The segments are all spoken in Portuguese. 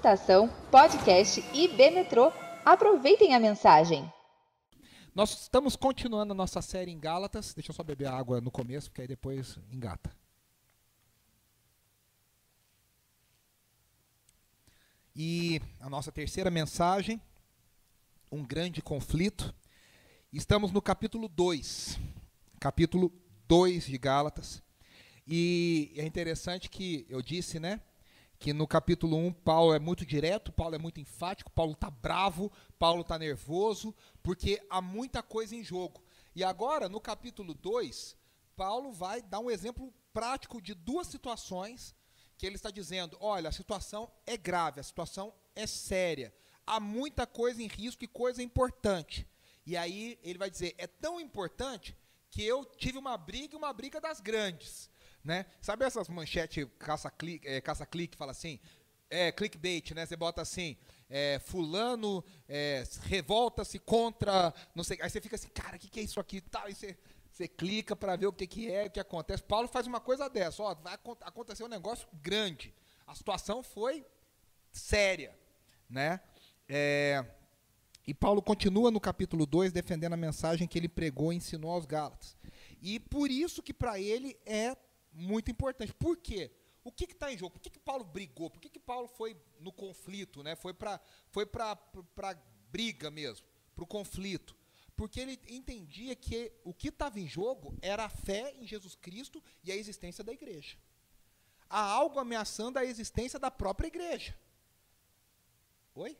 Estação Podcast IB Metrô. Aproveitem a mensagem. Nós estamos continuando a nossa série em Gálatas. Deixa eu só beber água no começo, porque aí depois engata. E a nossa terceira mensagem, um grande conflito. Estamos no capítulo 2. Capítulo 2 de Gálatas. E é interessante que eu disse, né? Que no capítulo 1, Paulo é muito direto, Paulo é muito enfático, Paulo está bravo, Paulo está nervoso, porque há muita coisa em jogo. E agora, no capítulo 2, Paulo vai dar um exemplo prático de duas situações que ele está dizendo: olha, a situação é grave, a situação é séria, há muita coisa em risco e coisa importante. E aí ele vai dizer: é tão importante que eu tive uma briga, uma briga das grandes. Né? Sabe essas manchetes caça-clique, é, caça -clique, fala assim? É, clickbait, né? Você bota assim, é, fulano é, revolta-se contra, não sei, aí você fica assim, cara, o que, que é isso aqui? Tá, aí você, você clica para ver o que, que é, o que acontece. Paulo faz uma coisa dessa, ó, vai acontecer um negócio grande. A situação foi séria, né? É, e Paulo continua no capítulo 2 defendendo a mensagem que ele pregou e ensinou aos Gálatas. E por isso que para ele é muito importante. Por quê? O que está em jogo? Por que, que Paulo brigou? Por que, que Paulo foi no conflito? Né? Foi para foi a briga mesmo, para o conflito. Porque ele entendia que o que estava em jogo era a fé em Jesus Cristo e a existência da igreja. Há algo ameaçando a existência da própria igreja. Oi?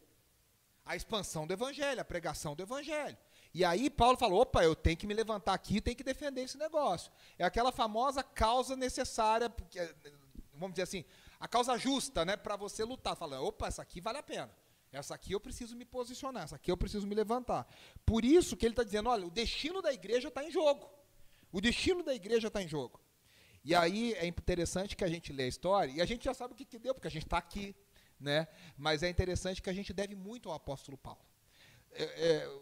A expansão do evangelho, a pregação do evangelho. E aí Paulo falou: opa, eu tenho que me levantar aqui, tenho que defender esse negócio. É aquela famosa causa necessária, vamos dizer assim, a causa justa, né, para você lutar. Falando, opa, essa aqui vale a pena. Essa aqui eu preciso me posicionar, essa aqui eu preciso me levantar. Por isso que ele está dizendo: olha, o destino da igreja está em jogo. O destino da igreja está em jogo. E aí é interessante que a gente lê a história, e a gente já sabe o que, que deu, porque a gente está aqui. Né? Mas é interessante que a gente deve muito ao apóstolo Paulo. É, é,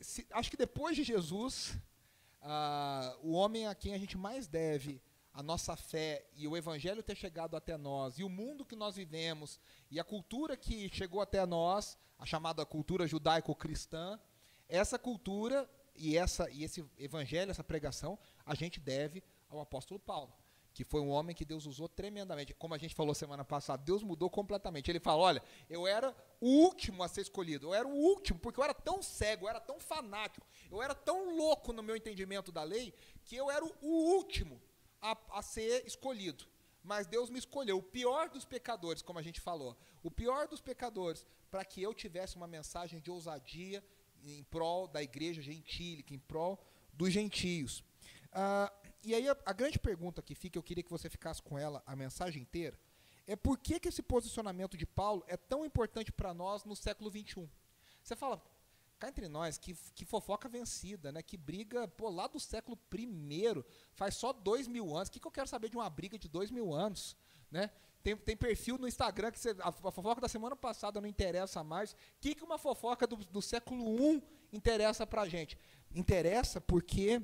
se, acho que depois de Jesus, ah, o homem a quem a gente mais deve a nossa fé e o evangelho ter chegado até nós, e o mundo que nós vivemos, e a cultura que chegou até nós, a chamada cultura judaico-cristã, essa cultura e, essa, e esse evangelho, essa pregação, a gente deve ao apóstolo Paulo que foi um homem que Deus usou tremendamente. Como a gente falou semana passada, Deus mudou completamente. Ele fala: olha, eu era o último a ser escolhido, eu era o último, porque eu era tão cego, eu era tão fanático, eu era tão louco no meu entendimento da lei, que eu era o último a, a ser escolhido. Mas Deus me escolheu, o pior dos pecadores, como a gente falou, o pior dos pecadores, para que eu tivesse uma mensagem de ousadia em prol da igreja gentílica, em prol dos gentios. Ah, e aí a, a, grande pergunta que fica, eu queria que você ficasse com ela a mensagem inteira, é por que, que esse posicionamento de Paulo é tão importante para nós no século XXI? Você fala, cá entre nós, que, que fofoca vencida, né? que briga pô, lá do século I, faz só dois mil anos. O que, que eu quero saber de uma briga de dois mil anos? Né? Tem, tem perfil no Instagram que você, a, a, fofoca da semana passada não interessa mais. O que, que uma fofoca do, do século I interessa para gente? Interessa porque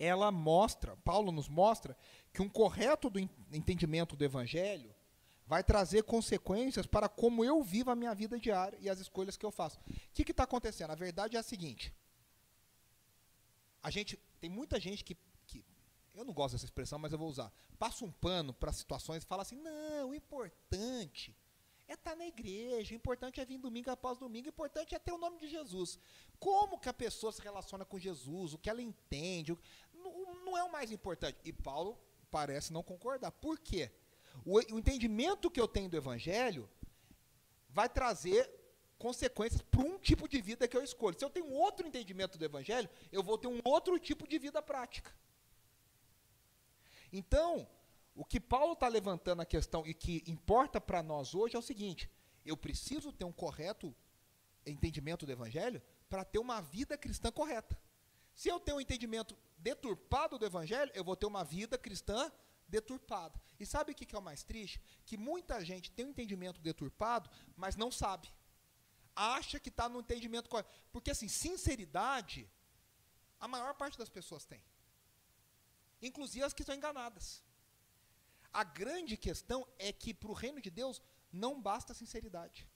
ela mostra, Paulo nos mostra, que um correto do entendimento do Evangelho vai trazer consequências para como eu vivo a minha vida diária e as escolhas que eu faço. O que está acontecendo? A verdade é a seguinte: a gente tem muita gente que, que, eu não gosto dessa expressão, mas eu vou usar, passa um pano para situações e fala assim: não, o importante é estar tá na igreja, o importante é vir domingo após domingo, o importante é ter o nome de Jesus. Como que a pessoa se relaciona com Jesus, o que ela entende, não é o mais importante. E Paulo parece não concordar. Por quê? O, o entendimento que eu tenho do evangelho vai trazer consequências para um tipo de vida que eu escolho. Se eu tenho outro entendimento do evangelho, eu vou ter um outro tipo de vida prática. Então, o que Paulo está levantando a questão e que importa para nós hoje é o seguinte: eu preciso ter um correto entendimento do evangelho para ter uma vida cristã correta. Se eu tenho um entendimento deturpado do evangelho, eu vou ter uma vida cristã deturpada. E sabe o que é o mais triste? Que muita gente tem um entendimento deturpado, mas não sabe. Acha que está no entendimento correto. Porque, assim, sinceridade, a maior parte das pessoas tem. Inclusive as que estão enganadas. A grande questão é que para o reino de Deus não basta sinceridade.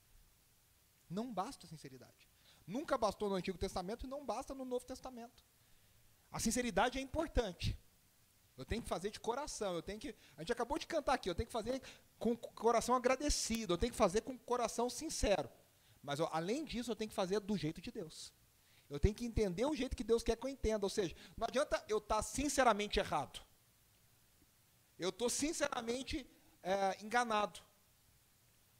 Não basta sinceridade. Nunca bastou no Antigo Testamento e não basta no Novo Testamento. A sinceridade é importante. Eu tenho que fazer de coração, eu tenho que. A gente acabou de cantar aqui, eu tenho que fazer com coração agradecido, eu tenho que fazer com coração sincero. Mas ó, além disso, eu tenho que fazer do jeito de Deus. Eu tenho que entender o jeito que Deus quer que eu entenda. Ou seja, não adianta eu estar sinceramente errado. Eu estou sinceramente é, enganado.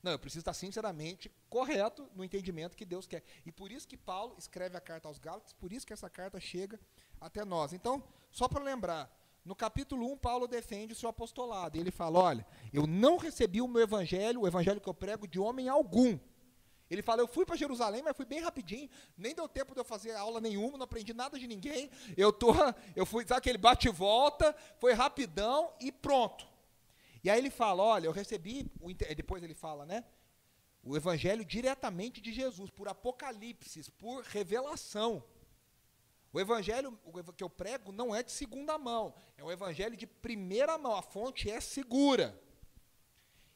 Não, eu preciso estar sinceramente correto no entendimento que Deus quer. E por isso que Paulo escreve a carta aos Gálatas, por isso que essa carta chega até nós. Então, só para lembrar, no capítulo 1, Paulo defende o seu apostolado. Ele fala: Olha, eu não recebi o meu evangelho, o evangelho que eu prego, de homem algum. Ele fala: Eu fui para Jerusalém, mas fui bem rapidinho, nem deu tempo de eu fazer aula nenhuma, não aprendi nada de ninguém. Eu, tô, eu fui, sabe aquele bate-volta, foi rapidão e pronto. E aí ele fala: Olha, eu recebi, depois ele fala, né? O evangelho diretamente de Jesus, por Apocalipse, por revelação. O evangelho que eu prego não é de segunda mão, é um evangelho de primeira mão, a fonte é segura.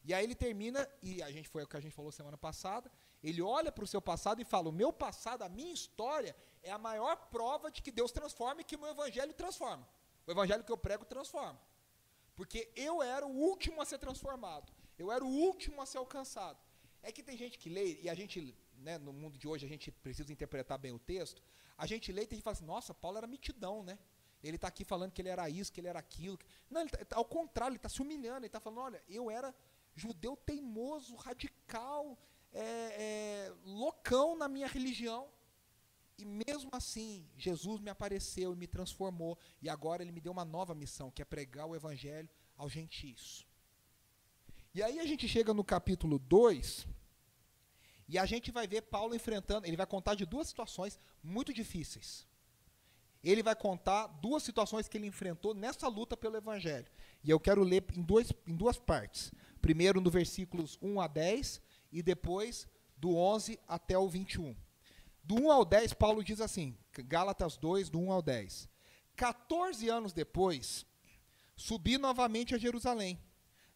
E aí ele termina, e a gente foi o que a gente falou semana passada, ele olha para o seu passado e fala: O meu passado, a minha história, é a maior prova de que Deus transforma e que o meu evangelho transforma. O evangelho que eu prego transforma. Porque eu era o último a ser transformado. Eu era o último a ser alcançado. É que tem gente que lê, e a gente, né, no mundo de hoje, a gente precisa interpretar bem o texto. A gente lê e tem gente fala assim: nossa, Paulo era mitidão, né? Ele está aqui falando que ele era isso, que ele era aquilo. Não, ele tá, ao contrário, ele está se humilhando. Ele está falando: olha, eu era judeu teimoso, radical, é, é, loucão na minha religião. E mesmo assim, Jesus me apareceu e me transformou. E agora ele me deu uma nova missão, que é pregar o evangelho aos gentios. E aí a gente chega no capítulo 2, e a gente vai ver Paulo enfrentando, ele vai contar de duas situações muito difíceis. Ele vai contar duas situações que ele enfrentou nessa luta pelo evangelho. E eu quero ler em, dois, em duas partes. Primeiro no versículos 1 a 10 e depois do 11 até o 21. Do 1 ao 10, Paulo diz assim, Gálatas 2, do 1 ao 10. 14 anos depois, subi novamente a Jerusalém,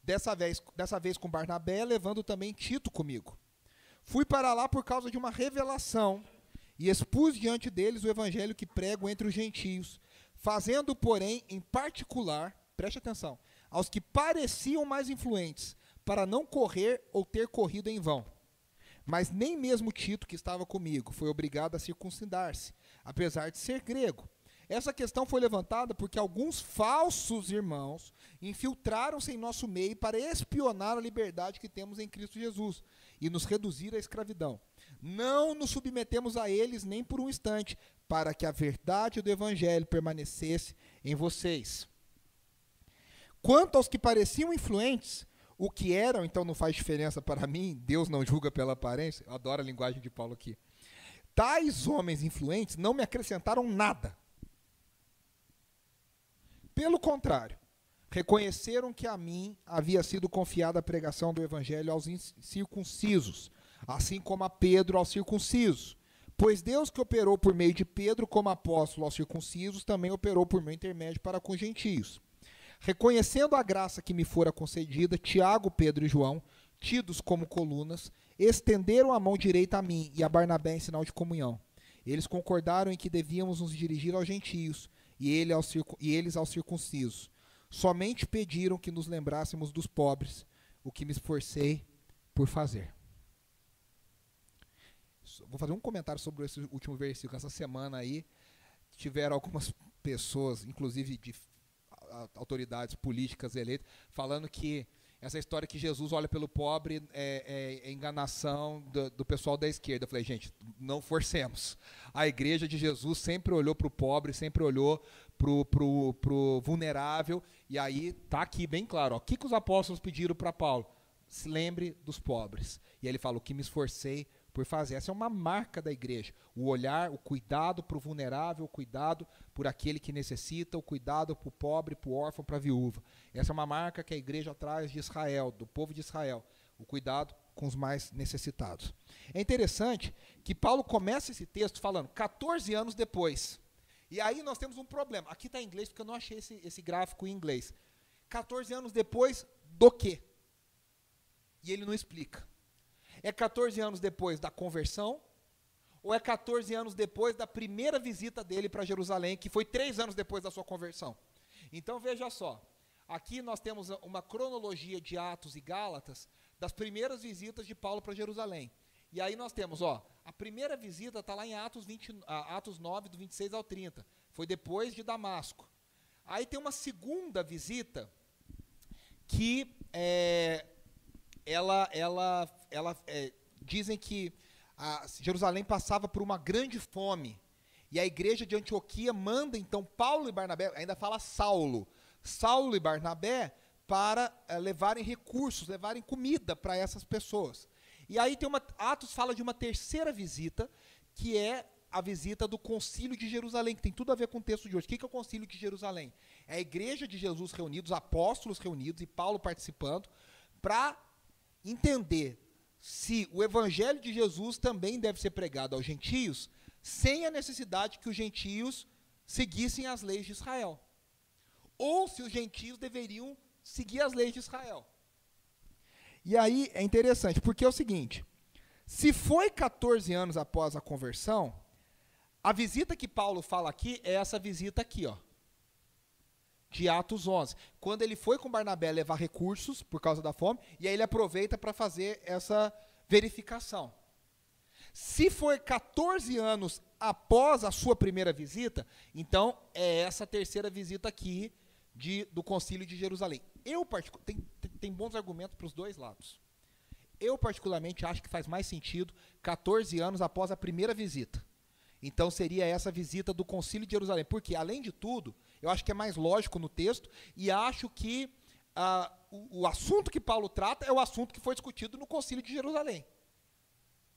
dessa vez, dessa vez com Barnabé, levando também Tito comigo. Fui para lá por causa de uma revelação e expus diante deles o evangelho que prego entre os gentios, fazendo, porém, em particular, preste atenção, aos que pareciam mais influentes, para não correr ou ter corrido em vão. Mas nem mesmo Tito, que estava comigo, foi obrigado a circuncidar-se, apesar de ser grego. Essa questão foi levantada porque alguns falsos irmãos infiltraram-se em nosso meio para espionar a liberdade que temos em Cristo Jesus e nos reduzir à escravidão. Não nos submetemos a eles nem por um instante, para que a verdade do Evangelho permanecesse em vocês. Quanto aos que pareciam influentes, o que eram, então, não faz diferença para mim, Deus não julga pela aparência. Eu adoro a linguagem de Paulo aqui. Tais homens influentes não me acrescentaram nada. Pelo contrário, reconheceram que a mim havia sido confiada a pregação do evangelho aos circuncisos, assim como a Pedro aos circuncisos. Pois Deus que operou por meio de Pedro como apóstolo aos circuncisos, também operou por meu intermédio para com os gentios. Reconhecendo a graça que me fora concedida, Tiago, Pedro e João, tidos como colunas, estenderam a mão direita a mim e a Barnabé em sinal de comunhão. Eles concordaram em que devíamos nos dirigir aos gentios e, ele aos e eles aos circuncisos. Somente pediram que nos lembrássemos dos pobres, o que me esforcei por fazer. Vou fazer um comentário sobre esse último versículo. Essa semana aí tiveram algumas pessoas, inclusive de autoridades políticas eleitas, falando que essa história que Jesus olha pelo pobre é, é, é enganação do, do, pessoal da esquerda. Eu falei, gente, não forcemos. A igreja de Jesus sempre olhou para o pobre, sempre olhou para o vulnerável. E aí está aqui bem claro: ó, o que, que os apóstolos pediram para Paulo? Se lembre dos pobres. E ele fala: o que me esforcei por fazer. Essa é uma marca da igreja. O olhar, o cuidado para o vulnerável, o cuidado por aquele que necessita, o cuidado para o pobre, para o órfão, para a viúva. Essa é uma marca que a igreja traz de Israel, do povo de Israel. O cuidado com os mais necessitados. É interessante que Paulo começa esse texto falando 14 anos depois. E aí nós temos um problema. Aqui está em inglês, porque eu não achei esse, esse gráfico em inglês. 14 anos depois do quê? E ele não explica. É 14 anos depois da conversão? Ou é 14 anos depois da primeira visita dele para Jerusalém, que foi três anos depois da sua conversão? Então veja só. Aqui nós temos uma cronologia de Atos e Gálatas das primeiras visitas de Paulo para Jerusalém. E aí nós temos, ó, a primeira visita está lá em Atos, 20, Atos 9, do 26 ao 30. Foi depois de Damasco. Aí tem uma segunda visita que é, ela, ela, ela é, dizem que Jerusalém passava por uma grande fome. E a igreja de Antioquia manda então Paulo e Barnabé, ainda fala Saulo, Saulo e Barnabé para é, levarem recursos, levarem comida para essas pessoas. E aí tem uma Atos fala de uma terceira visita, que é a visita do Concílio de Jerusalém, que tem tudo a ver com o texto de hoje. O que é o Concílio de Jerusalém? É a igreja de Jesus reunidos, os apóstolos reunidos e Paulo participando, para entender se o evangelho de Jesus também deve ser pregado aos gentios, sem a necessidade que os gentios seguissem as leis de Israel. Ou se os gentios deveriam seguir as leis de Israel. E aí é interessante, porque é o seguinte: se foi 14 anos após a conversão, a visita que Paulo fala aqui é essa visita aqui, ó. De Atos 11. Quando ele foi com Barnabé levar recursos por causa da fome, e aí ele aproveita para fazer essa verificação. Se foi 14 anos após a sua primeira visita, então é essa terceira visita aqui de, do Concílio de Jerusalém. Eu, tem, tem bons argumentos para os dois lados. Eu, particularmente, acho que faz mais sentido 14 anos após a primeira visita. Então, seria essa visita do Concílio de Jerusalém. Porque, além de tudo, eu acho que é mais lógico no texto e acho que ah, o, o assunto que Paulo trata é o assunto que foi discutido no Concílio de Jerusalém.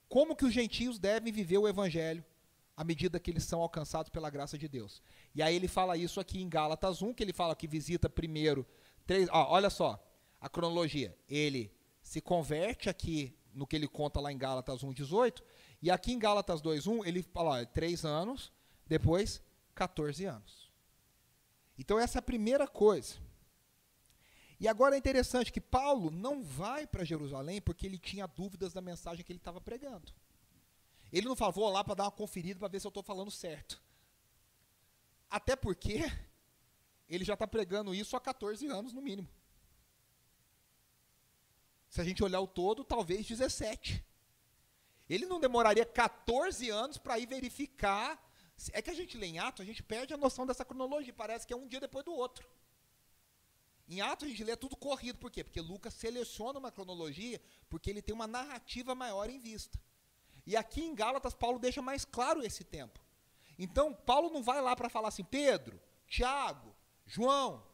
Como que os gentios devem viver o Evangelho à medida que eles são alcançados pela graça de Deus. E aí ele fala isso aqui em Gálatas 1, que ele fala que visita primeiro três. Ó, olha só, a cronologia. Ele se converte aqui no que ele conta lá em Gálatas 1,18, e aqui em Gálatas 2,1 ele fala três anos, depois 14 anos. Então essa é a primeira coisa. E agora é interessante que Paulo não vai para Jerusalém porque ele tinha dúvidas da mensagem que ele estava pregando. Ele não falou, lá para dar uma conferida para ver se eu estou falando certo. Até porque ele já está pregando isso há 14 anos, no mínimo. Se a gente olhar o todo, talvez 17. Ele não demoraria 14 anos para ir verificar. É que a gente lê em Atos, a gente perde a noção dessa cronologia. Parece que é um dia depois do outro. Em Atos a gente lê tudo corrido. Por quê? Porque Lucas seleciona uma cronologia porque ele tem uma narrativa maior em vista. E aqui em Gálatas, Paulo deixa mais claro esse tempo. Então, Paulo não vai lá para falar assim, Pedro, Tiago, João,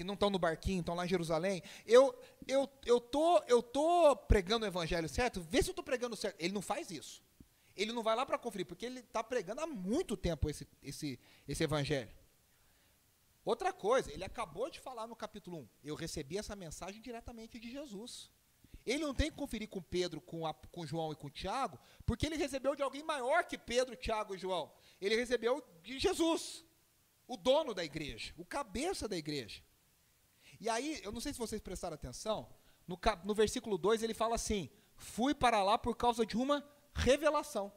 que não estão no barquinho, estão lá em Jerusalém, eu eu eu tô eu tô pregando o evangelho certo? Vê se eu estou pregando certo. Ele não faz isso. Ele não vai lá para conferir, porque ele está pregando há muito tempo esse, esse, esse evangelho. Outra coisa, ele acabou de falar no capítulo 1, eu recebi essa mensagem diretamente de Jesus. Ele não tem que conferir com Pedro, com, a, com João e com Tiago, porque ele recebeu de alguém maior que Pedro, Tiago e João. Ele recebeu de Jesus, o dono da igreja, o cabeça da igreja. E aí, eu não sei se vocês prestaram atenção, no, no versículo 2 ele fala assim: Fui para lá por causa de uma revelação.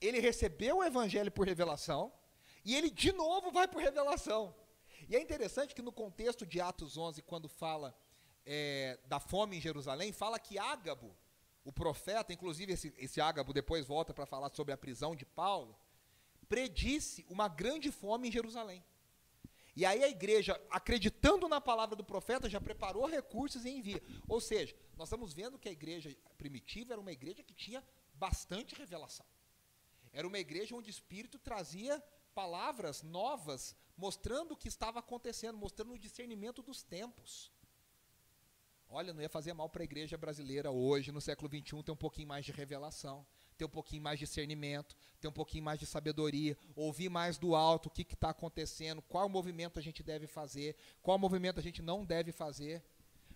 Ele recebeu o evangelho por revelação, e ele de novo vai por revelação. E é interessante que no contexto de Atos 11, quando fala é, da fome em Jerusalém, fala que Ágabo, o profeta, inclusive esse, esse Ágabo depois volta para falar sobre a prisão de Paulo, predisse uma grande fome em Jerusalém. E aí a igreja, acreditando na palavra do profeta, já preparou recursos e envia. Ou seja, nós estamos vendo que a igreja primitiva era uma igreja que tinha bastante revelação. Era uma igreja onde o Espírito trazia palavras novas, mostrando o que estava acontecendo, mostrando o discernimento dos tempos. Olha, não ia fazer mal para a igreja brasileira hoje, no século XXI, ter um pouquinho mais de revelação, ter um pouquinho mais de discernimento, ter um pouquinho mais de sabedoria, ouvir mais do alto o que está acontecendo, qual movimento a gente deve fazer, qual movimento a gente não deve fazer.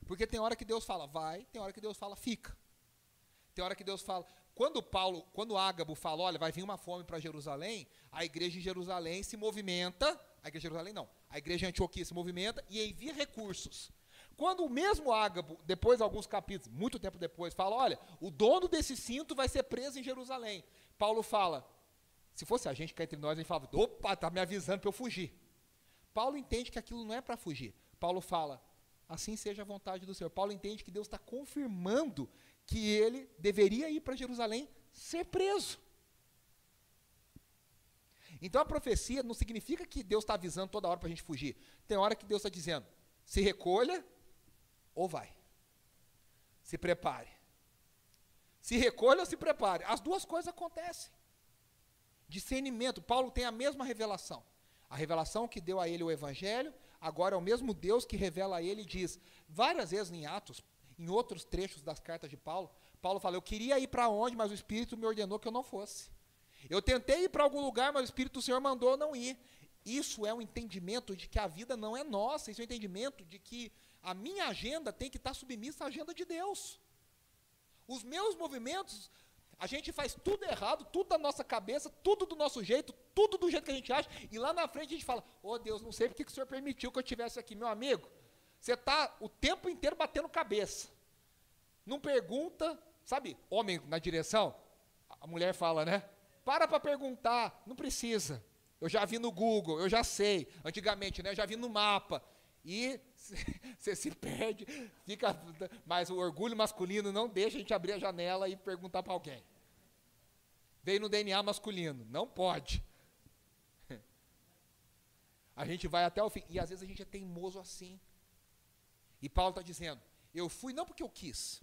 Porque tem hora que Deus fala, vai, tem hora que Deus fala, fica. Tem hora que Deus fala, Quando Paulo, quando Ágabo fala, olha, vai vir uma fome para Jerusalém, a igreja em Jerusalém se movimenta, a igreja de Jerusalém não, a igreja em Antioquia se movimenta e envia recursos. Quando o mesmo Ágabo, depois alguns capítulos, muito tempo depois, fala, olha, o dono desse cinto vai ser preso em Jerusalém. Paulo fala, se fosse a gente cá entre nós, gente falava, opa, tá me avisando para eu fugir. Paulo entende que aquilo não é para fugir. Paulo fala, assim seja a vontade do Senhor. Paulo entende que Deus está confirmando que ele deveria ir para Jerusalém ser preso. Então a profecia não significa que Deus está avisando toda hora para a gente fugir. Tem hora que Deus está dizendo: se recolha ou vai. Se prepare. Se recolha ou se prepare. As duas coisas acontecem. Discernimento. Paulo tem a mesma revelação. A revelação que deu a ele o Evangelho, agora é o mesmo Deus que revela a ele e diz, várias vezes em Atos, em outros trechos das cartas de Paulo, Paulo fala: Eu queria ir para onde, mas o Espírito me ordenou que eu não fosse. Eu tentei ir para algum lugar, mas o Espírito do Senhor mandou não ir. Isso é um entendimento de que a vida não é nossa, isso é um entendimento de que a minha agenda tem que estar submissa à agenda de Deus. Os meus movimentos, a gente faz tudo errado, tudo da nossa cabeça, tudo do nosso jeito, tudo do jeito que a gente acha, e lá na frente a gente fala: Oh Deus, não sei porque que o Senhor permitiu que eu estivesse aqui, meu amigo. Você está o tempo inteiro batendo cabeça. Não pergunta, sabe, homem na direção, a mulher fala, né? Para para perguntar, não precisa. Eu já vi no Google, eu já sei. Antigamente, né? Eu já vi no mapa. E você se perde, fica. Mas o orgulho masculino não deixa a gente abrir a janela e perguntar para alguém. Veio no DNA masculino, não pode. A gente vai até o fim. E às vezes a gente é teimoso assim. E Paulo está dizendo: eu fui não porque eu quis,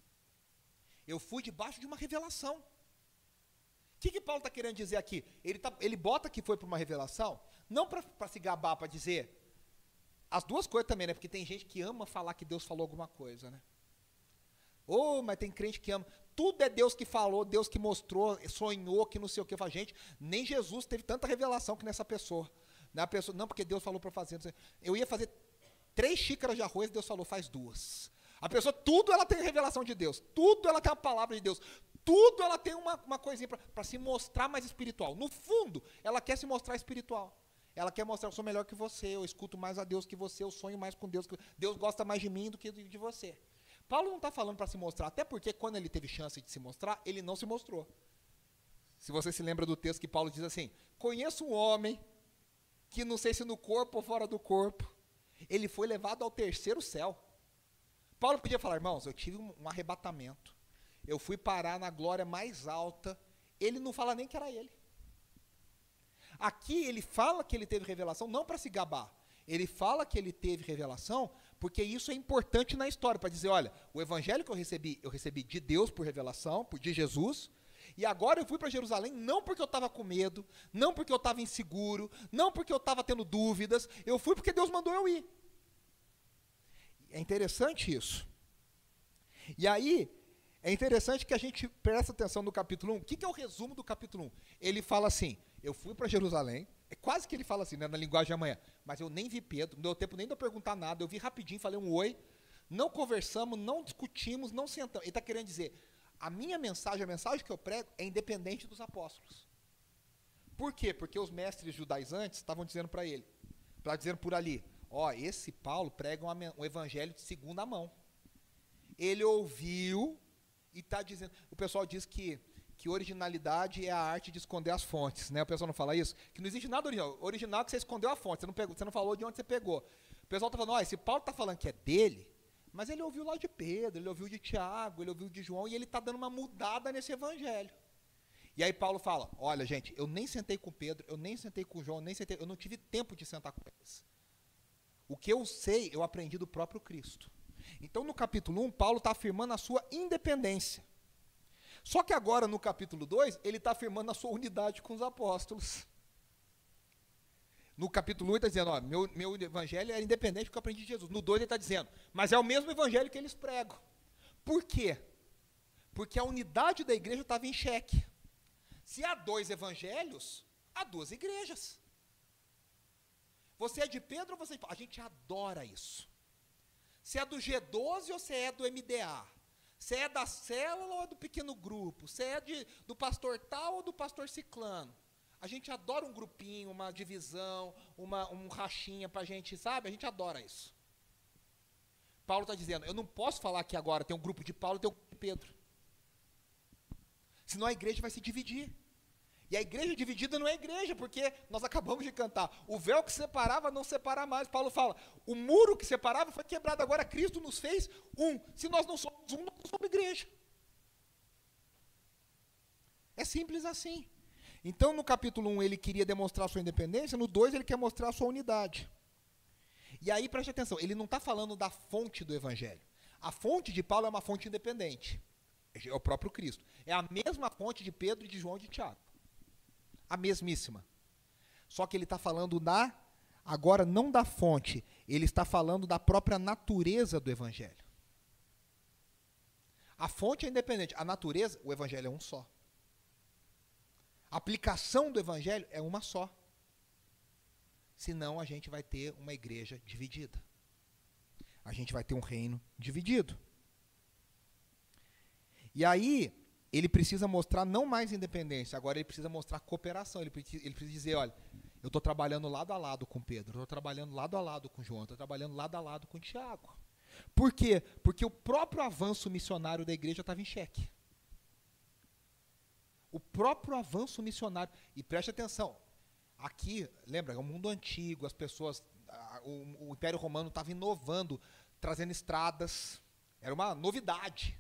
eu fui debaixo de uma revelação. O que, que Paulo está querendo dizer aqui? Ele, tá, ele bota que foi para uma revelação, não para se gabar, para dizer. As duas coisas também, né? Porque tem gente que ama falar que Deus falou alguma coisa, né? Oh, mas tem crente que ama. Tudo é Deus que falou, Deus que mostrou, sonhou, que não sei o que. Fala, gente, nem Jesus teve tanta revelação que nessa pessoa. Na pessoa não, porque Deus falou para fazer. Eu ia fazer três xícaras de arroz, Deus falou, faz duas. A pessoa, tudo ela tem revelação de Deus, tudo ela tem a palavra de Deus, tudo ela tem uma, uma coisinha para se mostrar mais espiritual. No fundo, ela quer se mostrar espiritual. Ela quer mostrar, eu sou melhor que você, eu escuto mais a Deus que você, eu sonho mais com Deus, Deus gosta mais de mim do que de você. Paulo não está falando para se mostrar, até porque quando ele teve chance de se mostrar, ele não se mostrou. Se você se lembra do texto que Paulo diz assim: Conheço um homem que não sei se no corpo ou fora do corpo, ele foi levado ao terceiro céu. Paulo podia falar, irmãos, eu tive um arrebatamento. Eu fui parar na glória mais alta. Ele não fala nem que era ele. Aqui ele fala que ele teve revelação não para se gabar. Ele fala que ele teve revelação porque isso é importante na história para dizer, olha, o evangelho que eu recebi, eu recebi de Deus por revelação, por de Jesus, e agora eu fui para Jerusalém não porque eu estava com medo, não porque eu estava inseguro, não porque eu estava tendo dúvidas, eu fui porque Deus mandou eu ir. É interessante isso. E aí, é interessante que a gente presta atenção no capítulo 1. O que, que é o resumo do capítulo 1? Ele fala assim: Eu fui para Jerusalém. É quase que ele fala assim, né, na linguagem de amanhã. Mas eu nem vi Pedro, não deu tempo nem de eu perguntar nada. Eu vi rapidinho, falei um oi. Não conversamos, não discutimos, não sentamos. Ele está querendo dizer: a minha mensagem, a mensagem que eu prego, é independente dos apóstolos. Por quê? Porque os mestres judaizantes estavam dizendo para ele, para dizendo por ali, ó, esse Paulo prega um, um evangelho de segunda mão. Ele ouviu e está dizendo. O pessoal diz que que originalidade é a arte de esconder as fontes, né? O pessoal não fala isso? Que não existe nada original. Original é que você escondeu a fonte, você não, pegou, você não falou de onde você pegou. O pessoal está falando, ó, esse Paulo está falando que é dele, mas ele ouviu lá de Pedro, ele ouviu de Tiago, ele ouviu de João, e ele está dando uma mudada nesse evangelho. E aí Paulo fala: Olha, gente, eu nem sentei com Pedro, eu nem sentei com João, nem sentei, eu não tive tempo de sentar com eles. O que eu sei, eu aprendi do próprio Cristo. Então, no capítulo 1, Paulo está afirmando a sua independência. Só que agora, no capítulo 2, ele está afirmando a sua unidade com os apóstolos. No capítulo 1 ele está dizendo, ó, meu, meu evangelho é independente do que eu aprendi de Jesus. No 2 ele está dizendo, mas é o mesmo evangelho que eles pregam. Por quê? Porque a unidade da igreja estava em xeque. Se há dois evangelhos, há duas igrejas. Você é de Pedro ou você é de... A gente adora isso. Se é do G12 ou se é do MDA. Você é da célula ou é do pequeno grupo? Você é de, do pastor tal ou do pastor ciclano? A gente adora um grupinho, uma divisão, uma, um rachinha para a gente, sabe? A gente adora isso. Paulo está dizendo, eu não posso falar que agora tem um grupo de Paulo e tem um grupo de Pedro. Senão a igreja vai se dividir. E a igreja dividida não é igreja, porque nós acabamos de cantar. O véu que separava não separa mais. Paulo fala: o muro que separava foi quebrado. Agora Cristo nos fez um. Se nós não somos um, nós não somos igreja. É simples assim. Então, no capítulo 1, ele queria demonstrar sua independência, no 2, ele quer mostrar sua unidade. E aí, preste atenção, ele não está falando da fonte do evangelho. A fonte de Paulo é uma fonte independente. É o próprio Cristo. É a mesma fonte de Pedro, de João e de Tiago a mesmíssima. Só que ele está falando da, agora não da fonte, ele está falando da própria natureza do Evangelho. A fonte é independente, a natureza, o Evangelho é um só. A aplicação do Evangelho é uma só. Senão a gente vai ter uma igreja dividida. A gente vai ter um reino dividido. E aí, ele precisa mostrar não mais independência, agora ele precisa mostrar cooperação. Ele precisa, ele precisa dizer, olha, eu estou trabalhando lado a lado com Pedro, estou trabalhando lado a lado com João, estou trabalhando lado a lado com Tiago. Por quê? Porque o próprio avanço missionário da igreja estava em xeque. O próprio avanço missionário. E preste atenção, aqui, lembra, é um mundo antigo, as pessoas, a, o, o Império Romano estava inovando, trazendo estradas, era uma novidade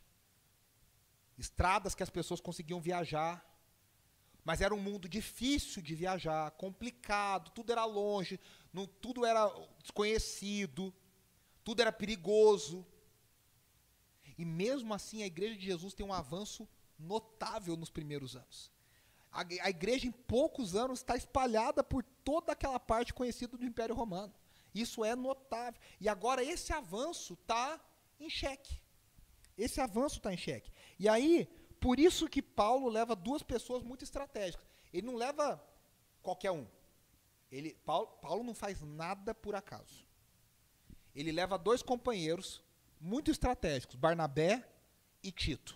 estradas que as pessoas conseguiam viajar. Mas era um mundo difícil de viajar, complicado, tudo era longe, não, tudo era desconhecido, tudo era perigoso. E mesmo assim a igreja de Jesus tem um avanço notável nos primeiros anos. A, a igreja em poucos anos está espalhada por toda aquela parte conhecida do Império Romano. Isso é notável. E agora esse avanço está em xeque. Esse avanço está em xeque. E aí, por isso que Paulo leva duas pessoas muito estratégicas. Ele não leva qualquer um. Ele, Paulo, Paulo não faz nada por acaso. Ele leva dois companheiros muito estratégicos, Barnabé e Tito.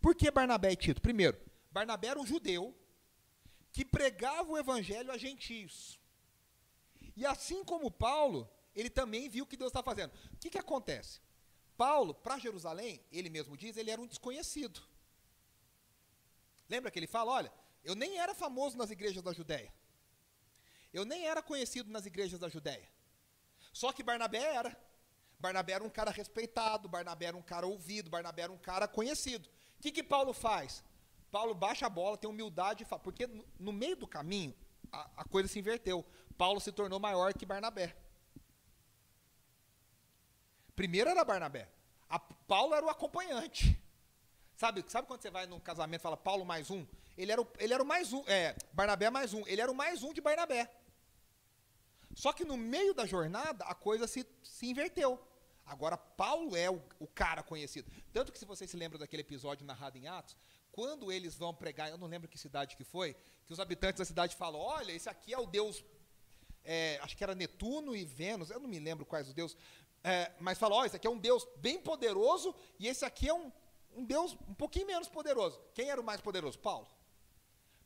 Por que Barnabé e Tito? Primeiro, Barnabé era um judeu que pregava o evangelho a gentios. E assim como Paulo, ele também viu o que Deus está fazendo. O que, que acontece? Paulo, para Jerusalém, ele mesmo diz, ele era um desconhecido. Lembra que ele fala: olha, eu nem era famoso nas igrejas da Judéia. Eu nem era conhecido nas igrejas da Judéia. Só que Barnabé era. Barnabé era um cara respeitado, Barnabé era um cara ouvido, Barnabé era um cara conhecido. O que, que Paulo faz? Paulo baixa a bola, tem humildade, porque no, meio do caminho a, a coisa se inverteu. Paulo se tornou maior que Barnabé. Primeiro era Barnabé. A, Paulo era o acompanhante. Sabe, sabe quando você vai num casamento e fala Paulo mais um? Ele era o, ele era o mais um, é, Barnabé mais um. Ele era o mais um de Barnabé. Só que no meio da jornada a coisa se, se inverteu. Agora Paulo é o, o cara conhecido. Tanto que se vocês se lembram daquele episódio narrado em Atos, quando eles vão pregar, eu não lembro que cidade que foi, que os habitantes da cidade falam, olha, esse aqui é o Deus, é, acho que era Netuno e Vênus, eu não me lembro quais os deuses, é, mas fala, ó, oh, esse aqui é um Deus bem poderoso e esse aqui é um, um Deus um pouquinho menos poderoso. Quem era o mais poderoso? Paulo.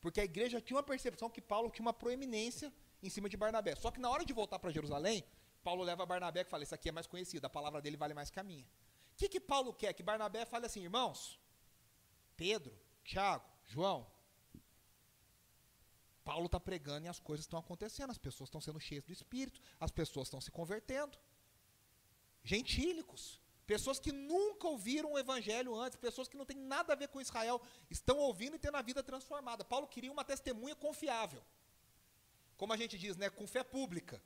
Porque a igreja tinha uma percepção que Paulo tinha uma proeminência em cima de Barnabé. Só que na hora de voltar para Jerusalém, Paulo leva Barnabé e fala, esse aqui é mais conhecido, a palavra dele vale mais que a minha. O que, que Paulo quer? Que Barnabé fale assim, irmãos, Pedro, Tiago, João, Paulo está pregando e as coisas estão acontecendo, as pessoas estão sendo cheias do Espírito, as pessoas estão se convertendo gentílicos, pessoas que nunca ouviram o evangelho antes, pessoas que não têm nada a ver com Israel, estão ouvindo e tendo a vida transformada. Paulo queria uma testemunha confiável. Como a gente diz, né, com fé pública.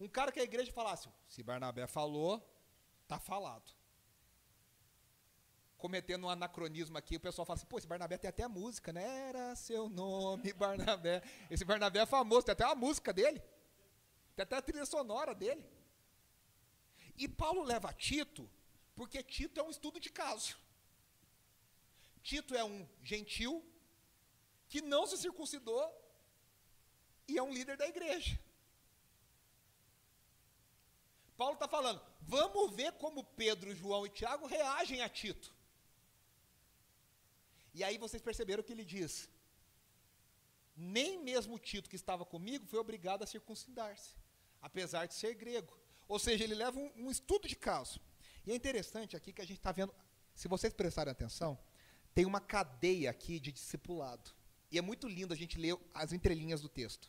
Um cara que a igreja falasse, se Barnabé falou, tá falado. Cometendo um anacronismo aqui, o pessoal fala assim, pô, esse Barnabé tem até a música, né? Era seu nome, Barnabé. Esse Barnabé é famoso, tem até a música dele. Tem até a trilha sonora dele. E Paulo leva Tito, porque Tito é um estudo de caso. Tito é um gentil que não se circuncidou e é um líder da igreja. Paulo está falando, vamos ver como Pedro, João e Tiago reagem a Tito. E aí vocês perceberam que ele diz: nem mesmo Tito, que estava comigo, foi obrigado a circuncidar-se, apesar de ser grego. Ou seja, ele leva um, um estudo de caso. E é interessante aqui que a gente está vendo, se vocês prestarem atenção, tem uma cadeia aqui de discipulado. E é muito lindo a gente ler as entrelinhas do texto.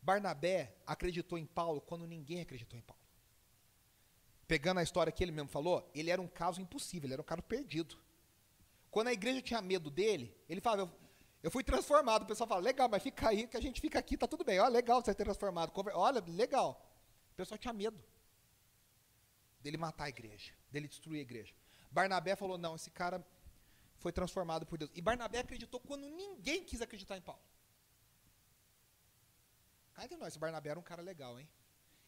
Barnabé acreditou em Paulo quando ninguém acreditou em Paulo. Pegando a história que ele mesmo falou, ele era um caso impossível, ele era um cara perdido. Quando a igreja tinha medo dele, ele falava, eu, eu fui transformado. O pessoal fala, legal, mas fica aí, que a gente fica aqui, tá tudo bem. Olha, legal você ter transformado. Olha, legal. O pessoal tinha medo dele matar a igreja, dele destruir a igreja. Barnabé falou, não, esse cara foi transformado por Deus. E Barnabé acreditou quando ninguém quis acreditar em Paulo. Cá entre nós, Barnabé era um cara legal, hein?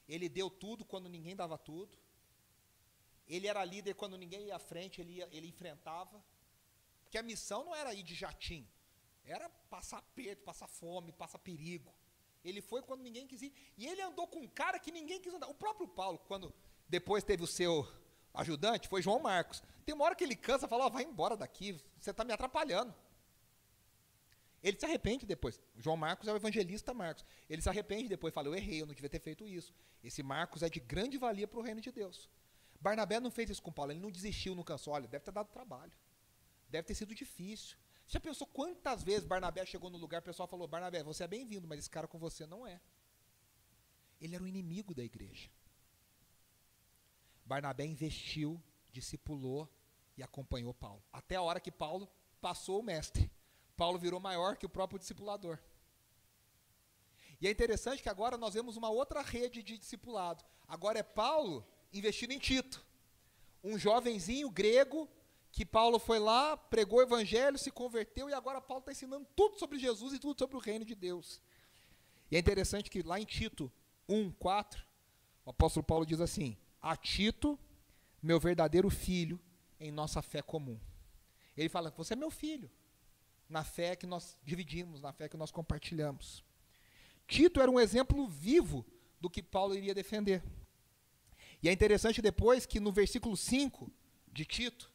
Ele deu tudo quando ninguém dava tudo. Ele era líder quando ninguém ia à frente, ele, ia, ele enfrentava. Porque a missão não era ir de jatinho. Era passar perto, passar fome, passar perigo. Ele foi quando ninguém quis ir. E ele andou com um cara que ninguém quis andar. O próprio Paulo, quando depois teve o seu ajudante, foi João Marcos. Tem uma hora que ele cansa e fala: oh, vai embora daqui, você está me atrapalhando. Ele se arrepende depois. João Marcos é o evangelista Marcos. Ele se arrepende depois, fala: Eu errei, eu não devia ter feito isso. Esse Marcos é de grande valia para o reino de Deus. Barnabé não fez isso com Paulo, ele não desistiu, não cansou. Olha, deve ter dado trabalho. Deve ter sido difícil. Já pensou quantas vezes Barnabé chegou no lugar, o pessoal falou: Barnabé, você é bem-vindo, mas esse cara com você não é. Ele era o inimigo da igreja. Barnabé investiu, discipulou e acompanhou Paulo. Até a hora que Paulo passou o mestre. Paulo virou maior que o próprio discipulador. E é interessante que agora nós vemos uma outra rede de discipulado. Agora é Paulo investindo em Tito. Um jovenzinho grego que Paulo foi lá, pregou o evangelho, se converteu e agora Paulo está ensinando tudo sobre Jesus e tudo sobre o reino de Deus. E é interessante que lá em Tito 1, 4, o apóstolo Paulo diz assim: A Tito, meu verdadeiro filho, em nossa fé comum. Ele fala: Você é meu filho, na fé que nós dividimos, na fé que nós compartilhamos. Tito era um exemplo vivo do que Paulo iria defender. E é interessante depois que no versículo 5 de Tito,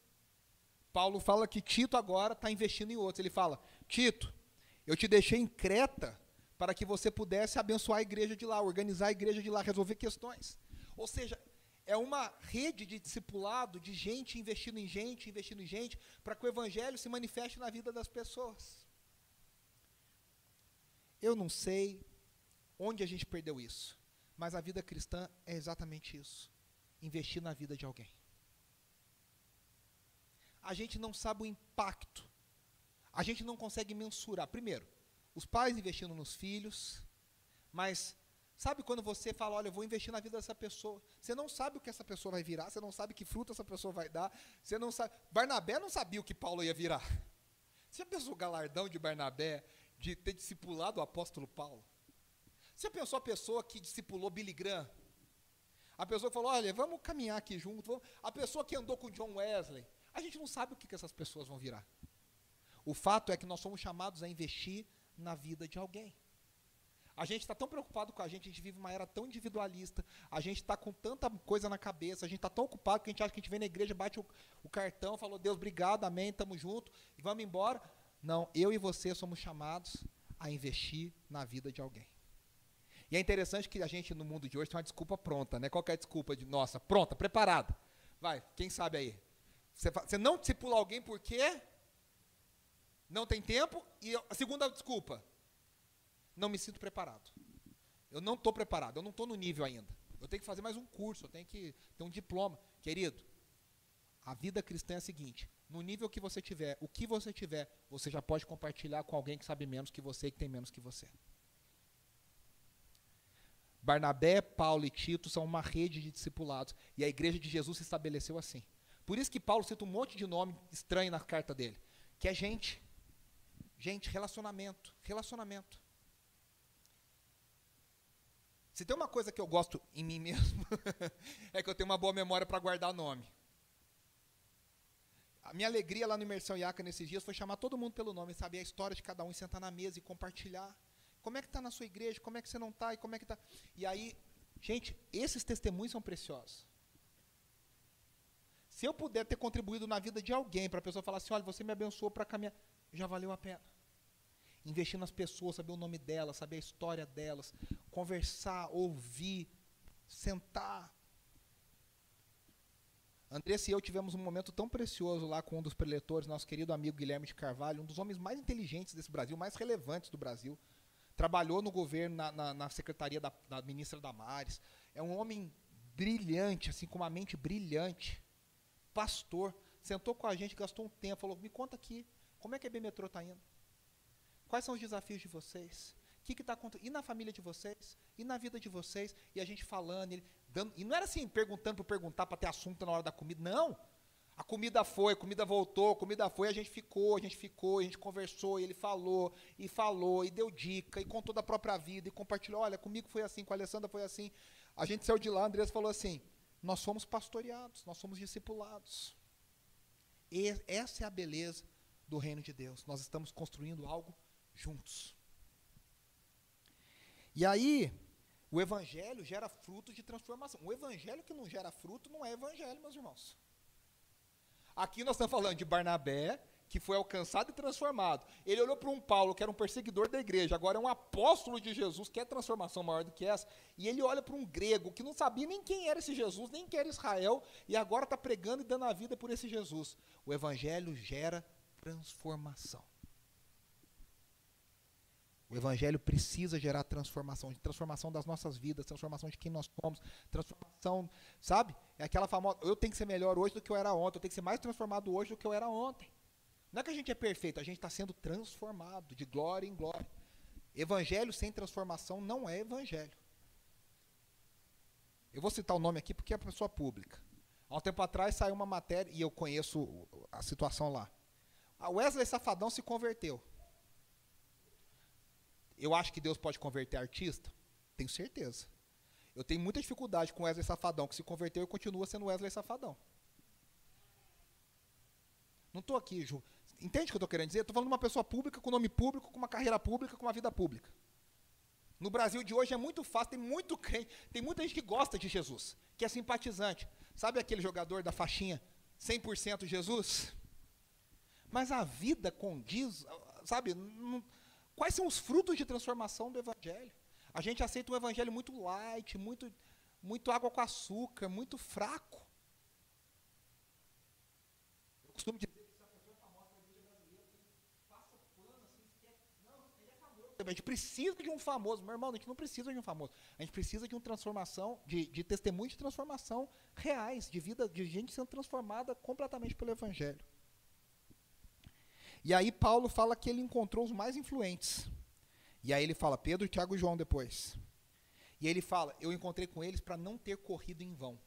Paulo fala que Tito agora está investindo em outros. Ele fala: Tito, eu te deixei em Creta para que você pudesse abençoar a igreja de lá, organizar a igreja de lá, resolver questões. Ou seja, é uma rede de discipulado, de gente investindo em gente, investindo em gente, para que o evangelho se manifeste na vida das pessoas. Eu não sei onde a gente perdeu isso, mas a vida cristã é exatamente isso: investir na vida de alguém. A gente não sabe o impacto, a gente não consegue mensurar. Primeiro, os pais investindo nos filhos, mas Sabe quando você fala, olha, eu vou investir na vida dessa pessoa. Você não sabe o que essa pessoa vai virar, você não sabe que fruto essa pessoa vai dar. Você não sabe. Barnabé não sabia o que Paulo ia virar. Você já pensou o galardão de Barnabé de ter discipulado o apóstolo Paulo? Você já pensou a pessoa que discipulou Billy Graham? A pessoa que falou, olha, vamos caminhar aqui junto. Vamos... A pessoa que andou com John Wesley. A gente não sabe o que, que essas pessoas vão virar. O fato é que nós somos chamados a investir na vida de alguém. A gente está tão preocupado com a gente, a gente vive uma era tão individualista, a gente está com tanta coisa na cabeça, a gente está tão ocupado que a gente acha que a gente vem na igreja, bate o, o cartão, falou, Deus, obrigado, amém, estamos juntos, e vamos embora. Não, eu e você somos chamados a investir na vida de alguém. E é interessante que a gente, no mundo de hoje, tem uma desculpa pronta, né? Qual é a desculpa de, nossa, pronta, preparada? Vai, quem sabe aí? Você, você não discipula alguém porque não tem tempo, e a segunda desculpa, não me sinto preparado. Eu não estou preparado, eu não estou no nível ainda. Eu tenho que fazer mais um curso, eu tenho que ter um diploma. Querido, a vida cristã é a seguinte: no nível que você tiver, o que você tiver, você já pode compartilhar com alguém que sabe menos que você e que tem menos que você. Barnabé, Paulo e Tito são uma rede de discipulados. E a igreja de Jesus se estabeleceu assim. Por isso que Paulo cita um monte de nome estranho na carta dele. Que é gente. Gente, relacionamento. Relacionamento. Se tem uma coisa que eu gosto em mim mesmo, é que eu tenho uma boa memória para guardar nome. A minha alegria lá no Imersão Iaca nesses dias foi chamar todo mundo pelo nome, saber a história de cada um, e sentar na mesa e compartilhar. Como é que está na sua igreja? Como é que você não está? E como é que está? E aí, Gente, esses testemunhos são preciosos. Se eu puder ter contribuído na vida de alguém, para a pessoa falar assim: olha, você me abençoou para caminhar, já valeu a pena. Investir nas pessoas, saber o nome delas, saber a história delas, conversar, ouvir, sentar. Andressa e eu tivemos um momento tão precioso lá com um dos preletores, nosso querido amigo Guilherme de Carvalho, um dos homens mais inteligentes desse Brasil, mais relevantes do Brasil. Trabalhou no governo, na, na, na secretaria da, da ministra Damares. É um homem brilhante, assim, com uma mente brilhante. Pastor. Sentou com a gente, gastou um tempo, falou: Me conta aqui, como é que a B-Metrô está indo? Quais são os desafios de vocês? O que está acontecendo? E na família de vocês? E na vida de vocês? E a gente falando, ele dando. E não era assim, perguntando para perguntar, para ter assunto na hora da comida. Não. A comida foi, a comida voltou, a comida foi, a gente ficou, a gente ficou, a gente conversou, ele falou, e falou, e deu dica, e contou da própria vida, e compartilhou, olha, comigo foi assim, com a Alessandra foi assim. A gente saiu de lá, a Andressa falou assim, nós somos pastoreados, nós somos discipulados. E essa é a beleza do reino de Deus. Nós estamos construindo algo juntos. E aí, o evangelho gera fruto de transformação. O evangelho que não gera fruto não é evangelho, meus irmãos. Aqui nós estamos falando de Barnabé, que foi alcançado e transformado. Ele olhou para um Paulo, que era um perseguidor da igreja, agora é um apóstolo de Jesus, que é transformação maior do que essa. E ele olha para um grego, que não sabia nem quem era esse Jesus, nem quem era Israel, e agora está pregando e dando a vida por esse Jesus. O evangelho gera transformação. O Evangelho precisa gerar transformação, transformação das nossas vidas, transformação de quem nós somos, transformação, sabe? É aquela famosa, eu tenho que ser melhor hoje do que eu era ontem, eu tenho que ser mais transformado hoje do que eu era ontem. Não é que a gente é perfeito, a gente está sendo transformado de glória em glória. Evangelho sem transformação não é evangelho. Eu vou citar o nome aqui porque é pessoa pública. Há um tempo atrás saiu uma matéria, e eu conheço a situação lá. A Wesley Safadão se converteu. Eu acho que Deus pode converter artista? Tenho certeza. Eu tenho muita dificuldade com Wesley Safadão, que se converteu e continua sendo Wesley Safadão. Não estou aqui, Ju. Entende o que eu estou querendo dizer? Estou falando de uma pessoa pública, com nome público, com uma carreira pública, com uma vida pública. No Brasil de hoje é muito fácil, tem muito crente, tem muita gente que gosta de Jesus, que é simpatizante. Sabe aquele jogador da faixinha 100% Jesus? Mas a vida condiz, sabe, não, Quais são os frutos de transformação do Evangelho? A gente aceita um Evangelho muito light, muito, muito água com açúcar, muito fraco. Eu costumo dizer que se a pessoa é famosa na igreja brasileira, passa pano assim, quer, não, ele é famoso. A gente precisa de um famoso. Meu irmão, a gente não precisa de um famoso. A gente precisa de uma transformação, de, de testemunho de transformação reais, de vida, de gente sendo transformada completamente pelo Evangelho. E aí Paulo fala que ele encontrou os mais influentes. E aí ele fala Pedro, Tiago e João depois. E ele fala, eu encontrei com eles para não ter corrido em vão.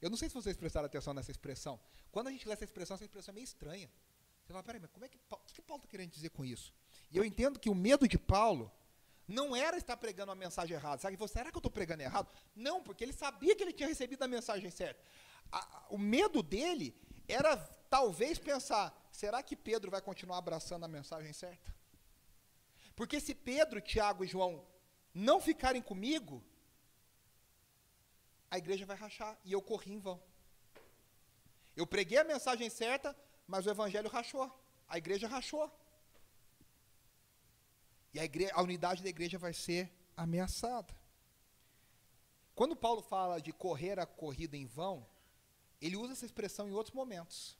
Eu não sei se vocês prestaram atenção nessa expressão. Quando a gente lê essa expressão, essa expressão é meio estranha. Você fala, peraí, mas como é que, o que Paulo está querendo dizer com isso? E eu entendo que o medo de Paulo não era estar pregando uma mensagem errada. Sabe, você, será que eu estou pregando errado? Não, porque ele sabia que ele tinha recebido a mensagem certa. A, o medo dele era talvez pensar: será que Pedro vai continuar abraçando a mensagem certa? Porque se Pedro, Tiago e João não ficarem comigo, a igreja vai rachar e eu corri em vão. Eu preguei a mensagem certa, mas o evangelho rachou, a igreja rachou. E a, igreja, a unidade da igreja vai ser ameaçada. Quando Paulo fala de correr a corrida em vão, ele usa essa expressão em outros momentos.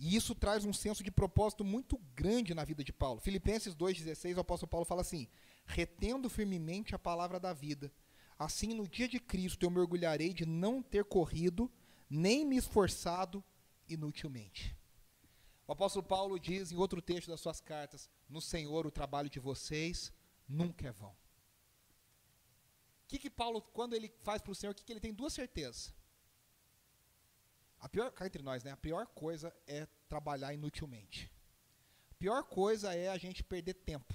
E isso traz um senso de propósito muito grande na vida de Paulo. Filipenses 2,16, o apóstolo Paulo fala assim: retendo firmemente a palavra da vida. Assim, no dia de Cristo, eu me orgulharei de não ter corrido, nem me esforçado inutilmente. O apóstolo Paulo diz em outro texto das suas cartas: No Senhor, o trabalho de vocês nunca é vão. O que, que Paulo, quando ele faz para o Senhor, o que, que ele tem duas certezas? A pior, cá entre nós, né? A pior coisa é trabalhar inutilmente. A pior coisa é a gente perder tempo.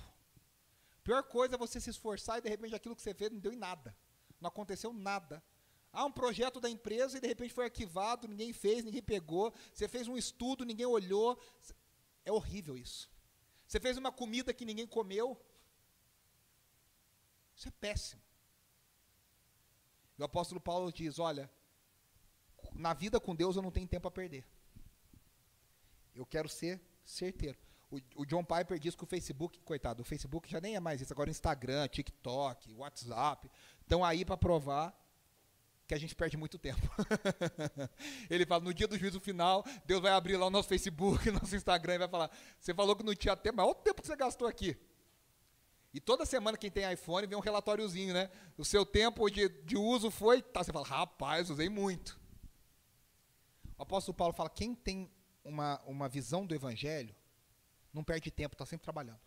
A pior coisa é você se esforçar e de repente aquilo que você fez não deu em nada. Não aconteceu nada. Há um projeto da empresa e de repente foi arquivado, ninguém fez, ninguém pegou. Você fez um estudo, ninguém olhou. É horrível isso. Você fez uma comida que ninguém comeu. Isso é péssimo. o apóstolo Paulo diz: Olha, na vida com Deus eu não tenho tempo a perder. Eu quero ser certeiro. O, o, John Piper diz que o Facebook, coitado, o Facebook já nem é mais isso, agora Instagram, TikTok, WhatsApp, estão aí para provar que a gente perde muito tempo. Ele fala, no dia do juízo final, Deus vai abrir lá o nosso Facebook, nosso Instagram e vai falar, você falou que não tinha tempo, mas olha o tempo que você gastou aqui. E toda semana quem tem iPhone vem um relatóriozinho, né? O seu tempo de, de uso foi, tá, você fala, rapaz, usei muito. O apóstolo Paulo fala, quem tem uma, uma visão do evangelho, não perde tempo, está sempre trabalhando.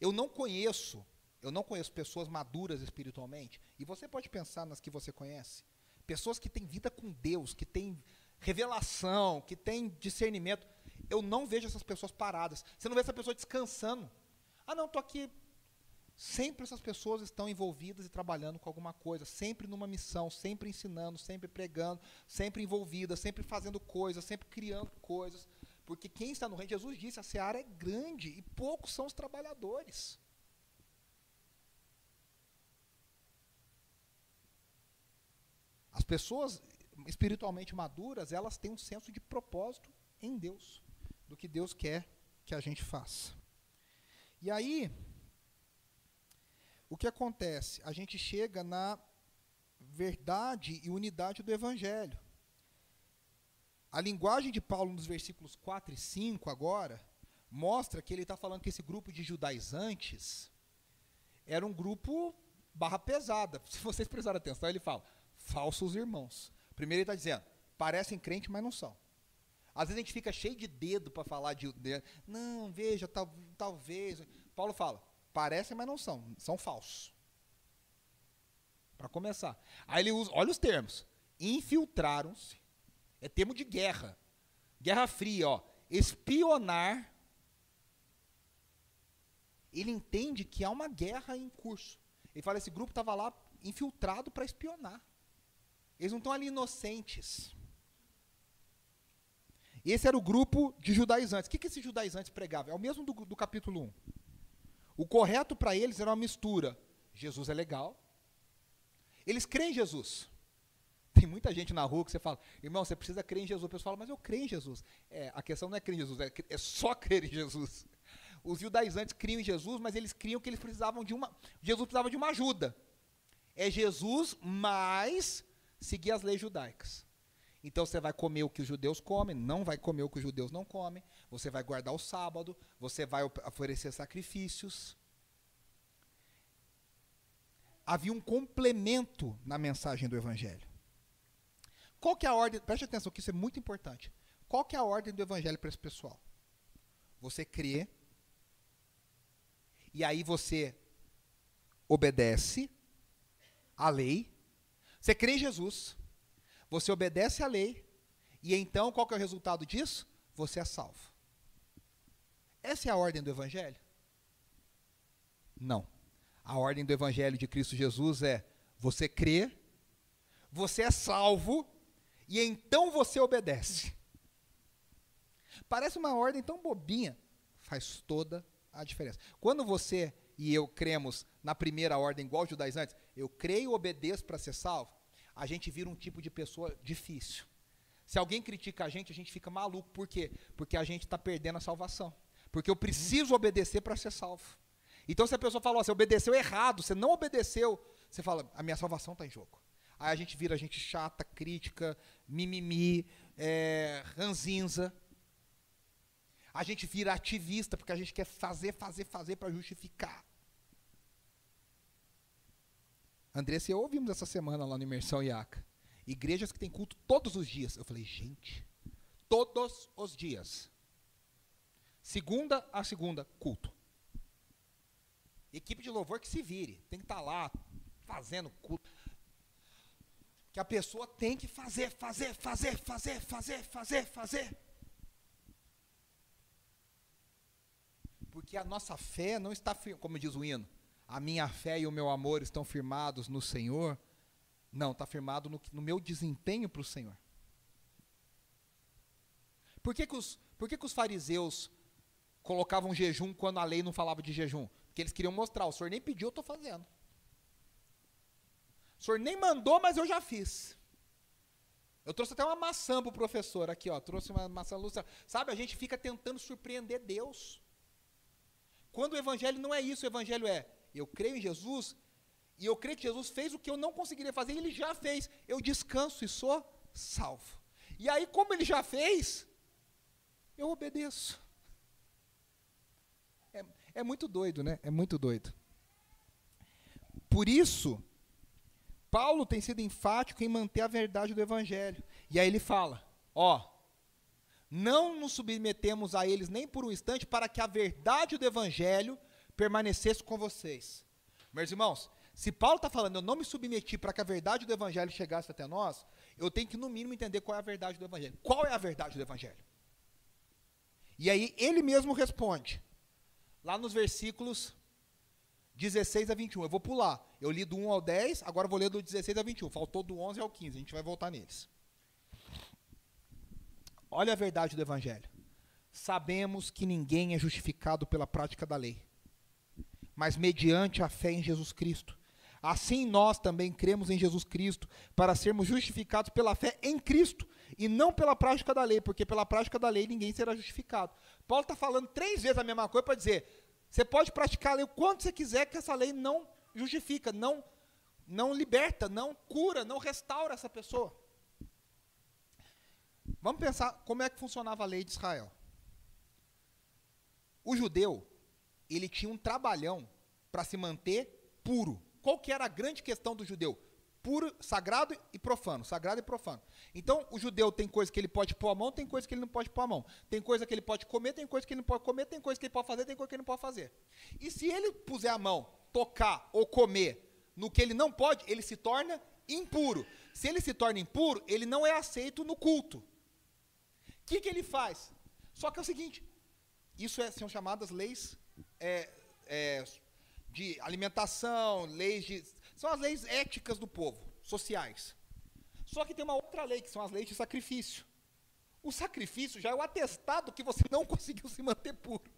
Eu não conheço, eu não conheço pessoas maduras espiritualmente, e você pode pensar nas que você conhece, pessoas que têm vida com Deus, que têm revelação, que têm discernimento. Eu não vejo essas pessoas paradas. Você não vê essa pessoa descansando. Ah, não, estou aqui. Sempre essas pessoas estão envolvidas e trabalhando com alguma coisa, sempre numa missão, sempre ensinando, sempre pregando, sempre envolvidas, sempre fazendo coisas, sempre criando coisas. Porque quem está no reino, Jesus disse, a seara é grande e poucos são os trabalhadores. As pessoas espiritualmente maduras, elas têm um senso de propósito em Deus, do que Deus quer que a gente faça. E aí, o que acontece? A gente chega na verdade e unidade do Evangelho. A linguagem de Paulo nos versículos 4 e 5 agora mostra que ele está falando que esse grupo de judaizantes era um grupo barra pesada. Se vocês prestarem atenção, ele fala, falsos irmãos. Primeiro ele está dizendo, parecem crente, mas não são. Às vezes a gente fica cheio de dedo para falar de, de, não, veja, tal, talvez. Paulo fala, parecem, mas não são, são falsos. Para começar. Aí ele usa, olha os termos. Infiltraram-se é termo de guerra. Guerra fria, ó. Espionar. Ele entende que há uma guerra em curso. Ele fala: esse grupo estava lá infiltrado para espionar. Eles não estão ali inocentes. Esse era o grupo de judaizantes. O que, que esses judaizantes pregavam? É o mesmo do, do capítulo 1. O correto para eles era uma mistura. Jesus é legal. Eles creem em Jesus. Tem muita gente na rua que você fala, irmão, você precisa crer em Jesus. O pessoal fala, mas eu creio em Jesus. É, a questão não é crer em Jesus, é, é só crer em Jesus. Os judaizantes criam em Jesus, mas eles criam que eles precisavam de uma. Jesus precisava de uma ajuda. É Jesus mais seguir as leis judaicas. Então você vai comer o que os judeus comem, não vai comer o que os judeus não comem, você vai guardar o sábado, você vai oferecer sacrifícios. Havia um complemento na mensagem do Evangelho. Qual que é a ordem? Preste atenção que isso é muito importante. Qual que é a ordem do evangelho para esse pessoal? Você crê e aí você obedece à lei. Você crê em Jesus. Você obedece à lei e então qual que é o resultado disso? Você é salvo. Essa é a ordem do evangelho? Não. A ordem do evangelho de Cristo Jesus é: você crê, você é salvo e então você obedece. Parece uma ordem tão bobinha, faz toda a diferença. Quando você e eu cremos na primeira ordem, igual os judaizantes, eu creio obedeço para ser salvo, a gente vira um tipo de pessoa difícil. Se alguém critica a gente, a gente fica maluco. Por quê? Porque a gente está perdendo a salvação. Porque eu preciso obedecer para ser salvo. Então, se a pessoa fala, você obedeceu errado, você não obedeceu, você fala, a minha salvação está em jogo. Aí a gente vira gente chata, crítica, mimimi, é, ranzinza. A gente vira ativista porque a gente quer fazer, fazer, fazer para justificar. Andressa e eu ouvimos essa semana lá no Imersão IACA. Igrejas que têm culto todos os dias. Eu falei, gente, todos os dias. Segunda a segunda, culto. Equipe de louvor que se vire. Tem que estar tá lá fazendo culto que a pessoa tem que fazer, fazer, fazer, fazer, fazer, fazer, fazer. Porque a nossa fé não está, como diz o hino, a minha fé e o meu amor estão firmados no Senhor. Não, está firmado no, no, meu desempenho para o Senhor. Por que, que, os, por que, que os fariseus colocavam jejum quando a lei não falava de jejum? Porque eles queriam mostrar, o Senhor nem pediu, eu estou fazendo. O senhor nem mandou, mas eu já fiz. Eu trouxe até uma maçã para o professor aqui, ó. Trouxe uma maçã lúcia. Sabe, a gente fica tentando surpreender Deus. Quando o evangelho não é isso, o evangelho é: eu creio em Jesus e eu creio que Jesus fez o que eu não conseguiria fazer, e ele já fez. Eu descanso e sou salvo. E aí, como ele já fez, eu obedeço. É, é muito doido, né? É muito doido. Por isso, Paulo tem sido enfático em manter a verdade do Evangelho. E aí ele fala: ó, não nos submetemos a eles nem por um instante para que a verdade do Evangelho permanecesse com vocês. Meus irmãos, se Paulo está falando, eu não me submeti para que a verdade do Evangelho chegasse até nós, eu tenho que, no mínimo, entender qual é a verdade do Evangelho. Qual é a verdade do Evangelho? E aí ele mesmo responde, lá nos versículos 16 a 21. Eu vou pular. Eu li do 1 ao 10, agora vou ler do 16 a 21. Faltou do 11 ao 15, a gente vai voltar neles. Olha a verdade do Evangelho. Sabemos que ninguém é justificado pela prática da lei, mas mediante a fé em Jesus Cristo. Assim nós também cremos em Jesus Cristo para sermos justificados pela fé em Cristo e não pela prática da lei, porque pela prática da lei ninguém será justificado. Paulo está falando três vezes a mesma coisa para dizer: você pode praticar a lei o quanto você quiser, que essa lei não justifica, não, não liberta, não cura, não restaura essa pessoa. Vamos pensar como é que funcionava a lei de Israel. O judeu, ele tinha um trabalhão para se manter puro. Qual que era a grande questão do judeu? Puro, sagrado e profano, sagrado e profano. Então, o judeu tem coisa que ele pode pôr a mão, tem coisa que ele não pode pôr a mão. Tem coisa que ele pode comer, tem coisa que ele não pode comer, tem coisa que ele pode fazer, tem coisa que ele não pode fazer. E se ele puser a mão, tocar ou comer no que ele não pode, ele se torna impuro. Se ele se torna impuro, ele não é aceito no culto. O que, que ele faz? Só que é o seguinte: isso é, são chamadas leis é, é, de alimentação, leis de. São as leis éticas do povo, sociais. Só que tem uma outra lei, que são as leis de sacrifício. O sacrifício já é o atestado que você não conseguiu se manter puro.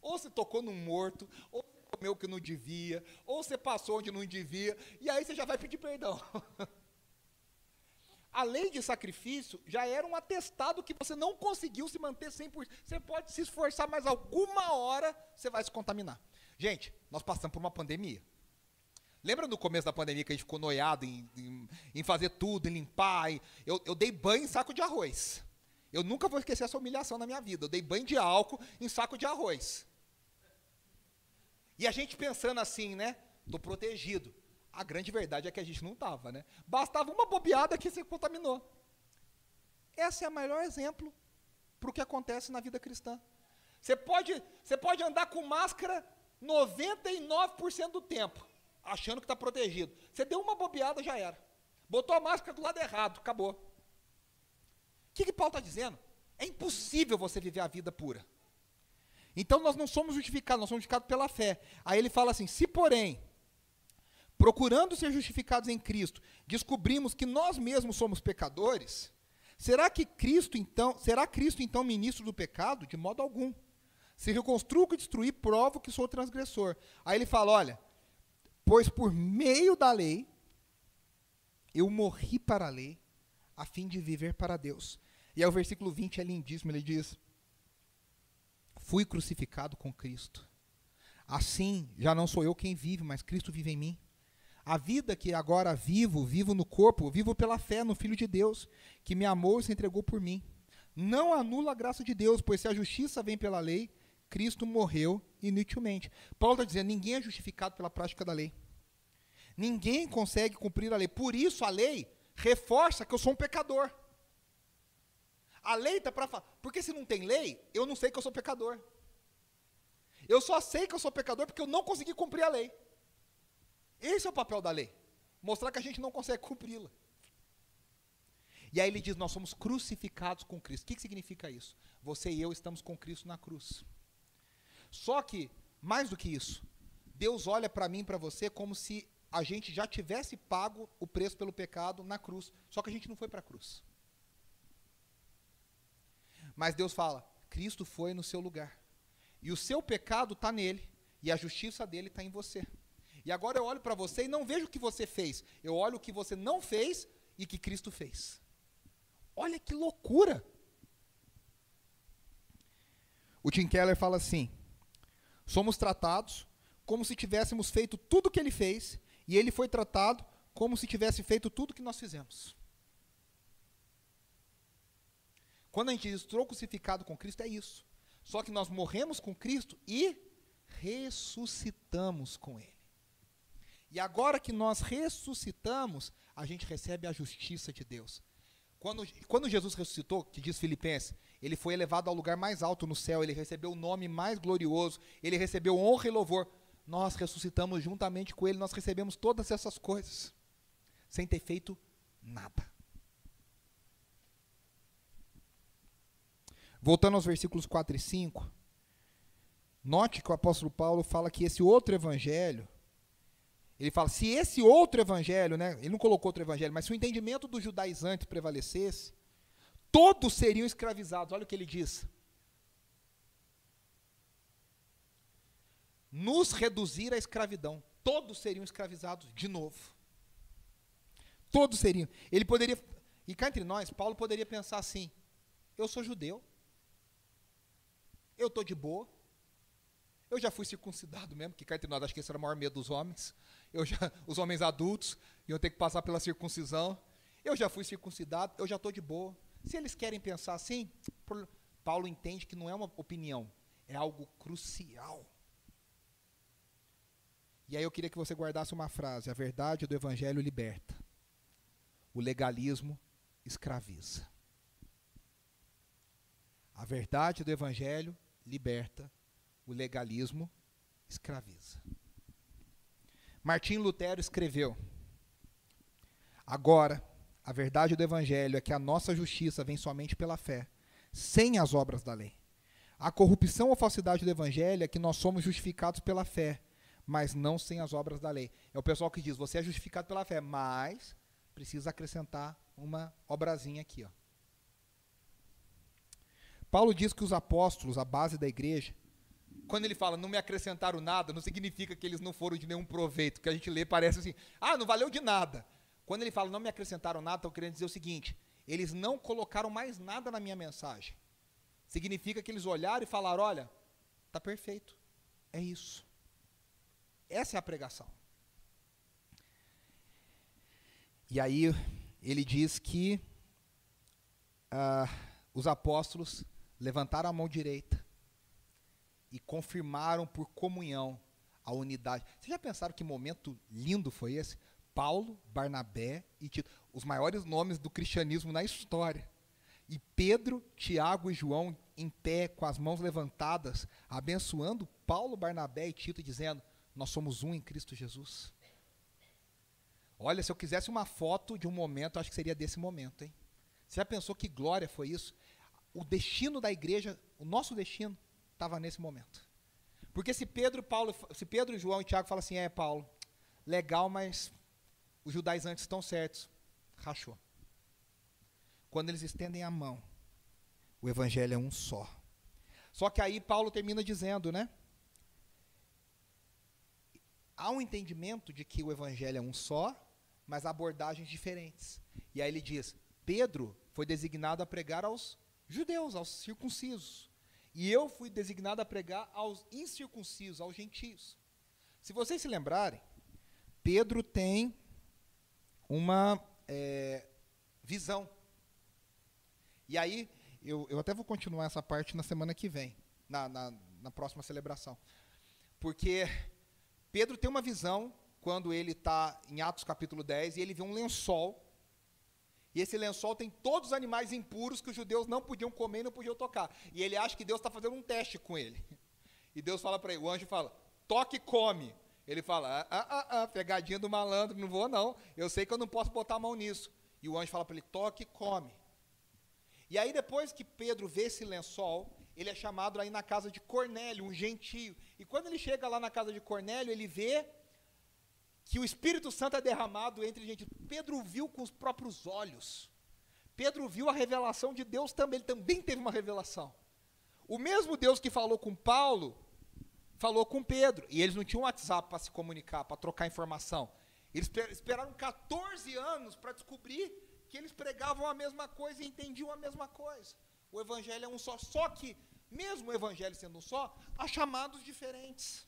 Ou você tocou num morto, ou comeu o que não devia, ou você passou onde não devia, e aí você já vai pedir perdão. A lei de sacrifício já era um atestado que você não conseguiu se manter 100%. Você pode se esforçar mais alguma hora, você vai se contaminar. Gente, nós passamos por uma pandemia. Lembra no começo da pandemia que a gente ficou noiado em, em, em fazer tudo, em limpar? Em, eu, eu dei banho em saco de arroz. Eu nunca vou esquecer essa humilhação na minha vida. Eu dei banho de álcool em saco de arroz. E a gente pensando assim, né? Estou protegido. A grande verdade é que a gente não estava, né? Bastava uma bobeada que se contaminou. Esse é o melhor exemplo para o que acontece na vida cristã. Você pode, você pode andar com máscara 99% do tempo, achando que está protegido. Você deu uma bobeada, já era. Botou a máscara do lado errado, acabou. O que, que Paulo está dizendo? É impossível você viver a vida pura. Então nós não somos justificados, nós somos justificados pela fé. Aí ele fala assim: se porém, procurando ser justificados em Cristo, descobrimos que nós mesmos somos pecadores, será que Cristo então, será Cristo então ministro do pecado? De modo algum. Se reconstruo e destruir, provo que sou transgressor. Aí ele fala: olha, pois por meio da lei, eu morri para a lei, a fim de viver para Deus. E aí o versículo 20 é lindíssimo, ele diz: Fui crucificado com Cristo. Assim, já não sou eu quem vive, mas Cristo vive em mim. A vida que agora vivo, vivo no corpo, vivo pela fé no Filho de Deus, que me amou e se entregou por mim. Não anula a graça de Deus, pois se a justiça vem pela lei, Cristo morreu inutilmente. Paulo está dizendo: ninguém é justificado pela prática da lei. Ninguém consegue cumprir a lei. Por isso a lei reforça que eu sou um pecador. A lei está para falar. Porque se não tem lei, eu não sei que eu sou pecador. Eu só sei que eu sou pecador porque eu não consegui cumprir a lei. Esse é o papel da lei. Mostrar que a gente não consegue cumpri-la. E aí ele diz: Nós somos crucificados com Cristo. O que, que significa isso? Você e eu estamos com Cristo na cruz. Só que, mais do que isso, Deus olha para mim e para você como se a gente já tivesse pago o preço pelo pecado na cruz. Só que a gente não foi para a cruz. Mas Deus fala: Cristo foi no seu lugar. E o seu pecado está nele. E a justiça dele está em você. E agora eu olho para você e não vejo o que você fez. Eu olho o que você não fez e que Cristo fez. Olha que loucura! O Tim Keller fala assim: somos tratados como se tivéssemos feito tudo o que ele fez, e ele foi tratado como se tivesse feito tudo o que nós fizemos. Quando a gente estou crucificado com Cristo, é isso. Só que nós morremos com Cristo e ressuscitamos com Ele. E agora que nós ressuscitamos, a gente recebe a justiça de Deus. Quando, quando Jesus ressuscitou, que diz Filipenses, ele foi elevado ao lugar mais alto no céu, ele recebeu o nome mais glorioso, ele recebeu honra e louvor. Nós ressuscitamos juntamente com ele, nós recebemos todas essas coisas, sem ter feito nada. Voltando aos versículos 4 e 5, note que o apóstolo Paulo fala que esse outro evangelho, ele fala, se esse outro evangelho, né, ele não colocou outro evangelho, mas se o entendimento dos judaizantes prevalecesse, todos seriam escravizados. Olha o que ele diz. Nos reduzir à escravidão. Todos seriam escravizados de novo. Todos seriam. Ele poderia. E cá entre nós, Paulo poderia pensar assim: eu sou judeu. Eu estou de boa. Eu já fui circuncidado mesmo, que cá entre nós, acho que esse era o maior medo dos homens. Eu já, os homens adultos iam ter que passar pela circuncisão. Eu já fui circuncidado, eu já estou de boa. Se eles querem pensar assim, Paulo entende que não é uma opinião, é algo crucial. E aí eu queria que você guardasse uma frase: a verdade do evangelho liberta, o legalismo escraviza. A verdade do evangelho liberta, o legalismo escraviza. Martim Lutero escreveu: Agora, a verdade do Evangelho é que a nossa justiça vem somente pela fé, sem as obras da lei. A corrupção ou falsidade do Evangelho é que nós somos justificados pela fé, mas não sem as obras da lei. É o pessoal que diz: você é justificado pela fé, mas precisa acrescentar uma obrazinha aqui. Ó. Paulo diz que os apóstolos, a base da igreja, quando ele fala não me acrescentaram nada, não significa que eles não foram de nenhum proveito, que a gente lê parece assim, ah, não valeu de nada. Quando ele fala não me acrescentaram nada, estou querendo dizer o seguinte: eles não colocaram mais nada na minha mensagem. Significa que eles olharam e falaram: olha, está perfeito, é isso. Essa é a pregação. E aí ele diz que uh, os apóstolos levantaram a mão direita e confirmaram por comunhão a unidade. Vocês já pensaram que momento lindo foi esse? Paulo, Barnabé e Tito, os maiores nomes do cristianismo na história. E Pedro, Tiago e João em pé, com as mãos levantadas, abençoando Paulo, Barnabé e Tito, dizendo: Nós somos um em Cristo Jesus. Olha, se eu quisesse uma foto de um momento, acho que seria desse momento, hein? Você já pensou que glória foi isso? O destino da igreja, o nosso destino, estava nesse momento. Porque se Pedro, Paulo, se Pedro, João e Tiago falam assim, é Paulo, legal, mas os judaizantes estão certos. Rachou. Quando eles estendem a mão, o evangelho é um só. Só que aí Paulo termina dizendo, né? Há um entendimento de que o evangelho é um só, mas abordagens diferentes. E aí ele diz: Pedro foi designado a pregar aos judeus, aos circuncisos. E eu fui designado a pregar aos incircuncisos, aos gentios. Se vocês se lembrarem, Pedro tem uma é, visão. E aí, eu, eu até vou continuar essa parte na semana que vem, na, na, na próxima celebração. Porque Pedro tem uma visão quando ele está em Atos capítulo 10 e ele vê um lençol. E esse lençol tem todos os animais impuros que os judeus não podiam comer e não podiam tocar. E ele acha que Deus está fazendo um teste com ele. E Deus fala para ele, o anjo fala, toque e come. Ele fala, ah, ah, ah, ah, pegadinha do malandro, não vou não. Eu sei que eu não posso botar a mão nisso. E o anjo fala para ele, toque e come. E aí depois que Pedro vê esse lençol, ele é chamado aí na casa de Cornélio, um gentio. E quando ele chega lá na casa de Cornélio, ele vê que o Espírito Santo é derramado entre gente. Pedro viu com os próprios olhos. Pedro viu a revelação de Deus também, ele também teve uma revelação. O mesmo Deus que falou com Paulo, falou com Pedro. E eles não tinham WhatsApp para se comunicar, para trocar informação. Eles esperaram 14 anos para descobrir que eles pregavam a mesma coisa e entendiam a mesma coisa. O evangelho é um só. Só que, mesmo o evangelho sendo um só, há chamados diferentes.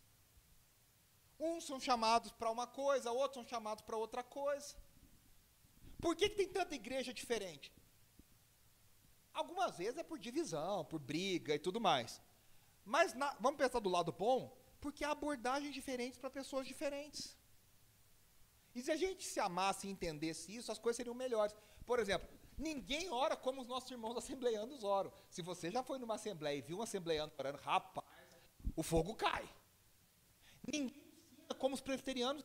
Uns são chamados para uma coisa, outros são chamados para outra coisa. Por que, que tem tanta igreja diferente? Algumas vezes é por divisão, por briga e tudo mais. Mas na, vamos pensar do lado bom, porque há abordagens diferentes para pessoas diferentes. E se a gente se amasse e entendesse isso, as coisas seriam melhores. Por exemplo, ninguém ora como os nossos irmãos assembleianos oram. Se você já foi numa assembleia e viu um assembleiano orando, rapaz, o fogo cai. Ninguém como os presbiterianos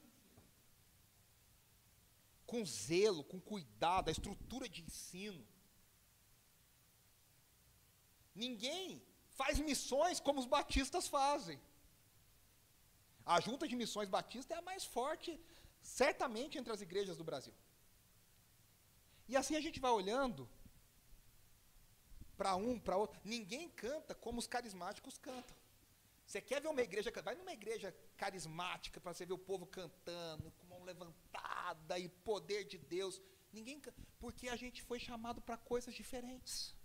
com zelo, com cuidado, a estrutura de ensino. Ninguém faz missões como os batistas fazem. A junta de missões batista é a mais forte, certamente, entre as igrejas do Brasil. E assim a gente vai olhando para um, para outro. Ninguém canta como os carismáticos cantam. Você quer ver uma igreja, vai numa igreja carismática para você ver o povo cantando, com mão levantada e poder de Deus. Ninguém porque a gente foi chamado para coisas diferentes.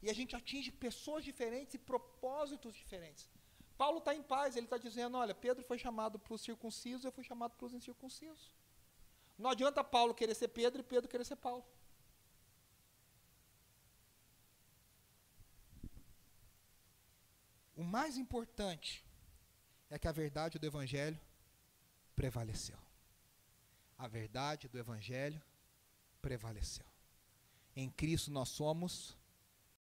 E a gente atinge pessoas diferentes e propósitos diferentes. Paulo está em paz, ele está dizendo: olha, Pedro foi chamado para os circuncisos, eu fui chamado para os incircuncisos. Não adianta Paulo querer ser Pedro e Pedro querer ser Paulo. O mais importante é que a verdade do Evangelho prevaleceu. A verdade do Evangelho prevaleceu. Em Cristo nós somos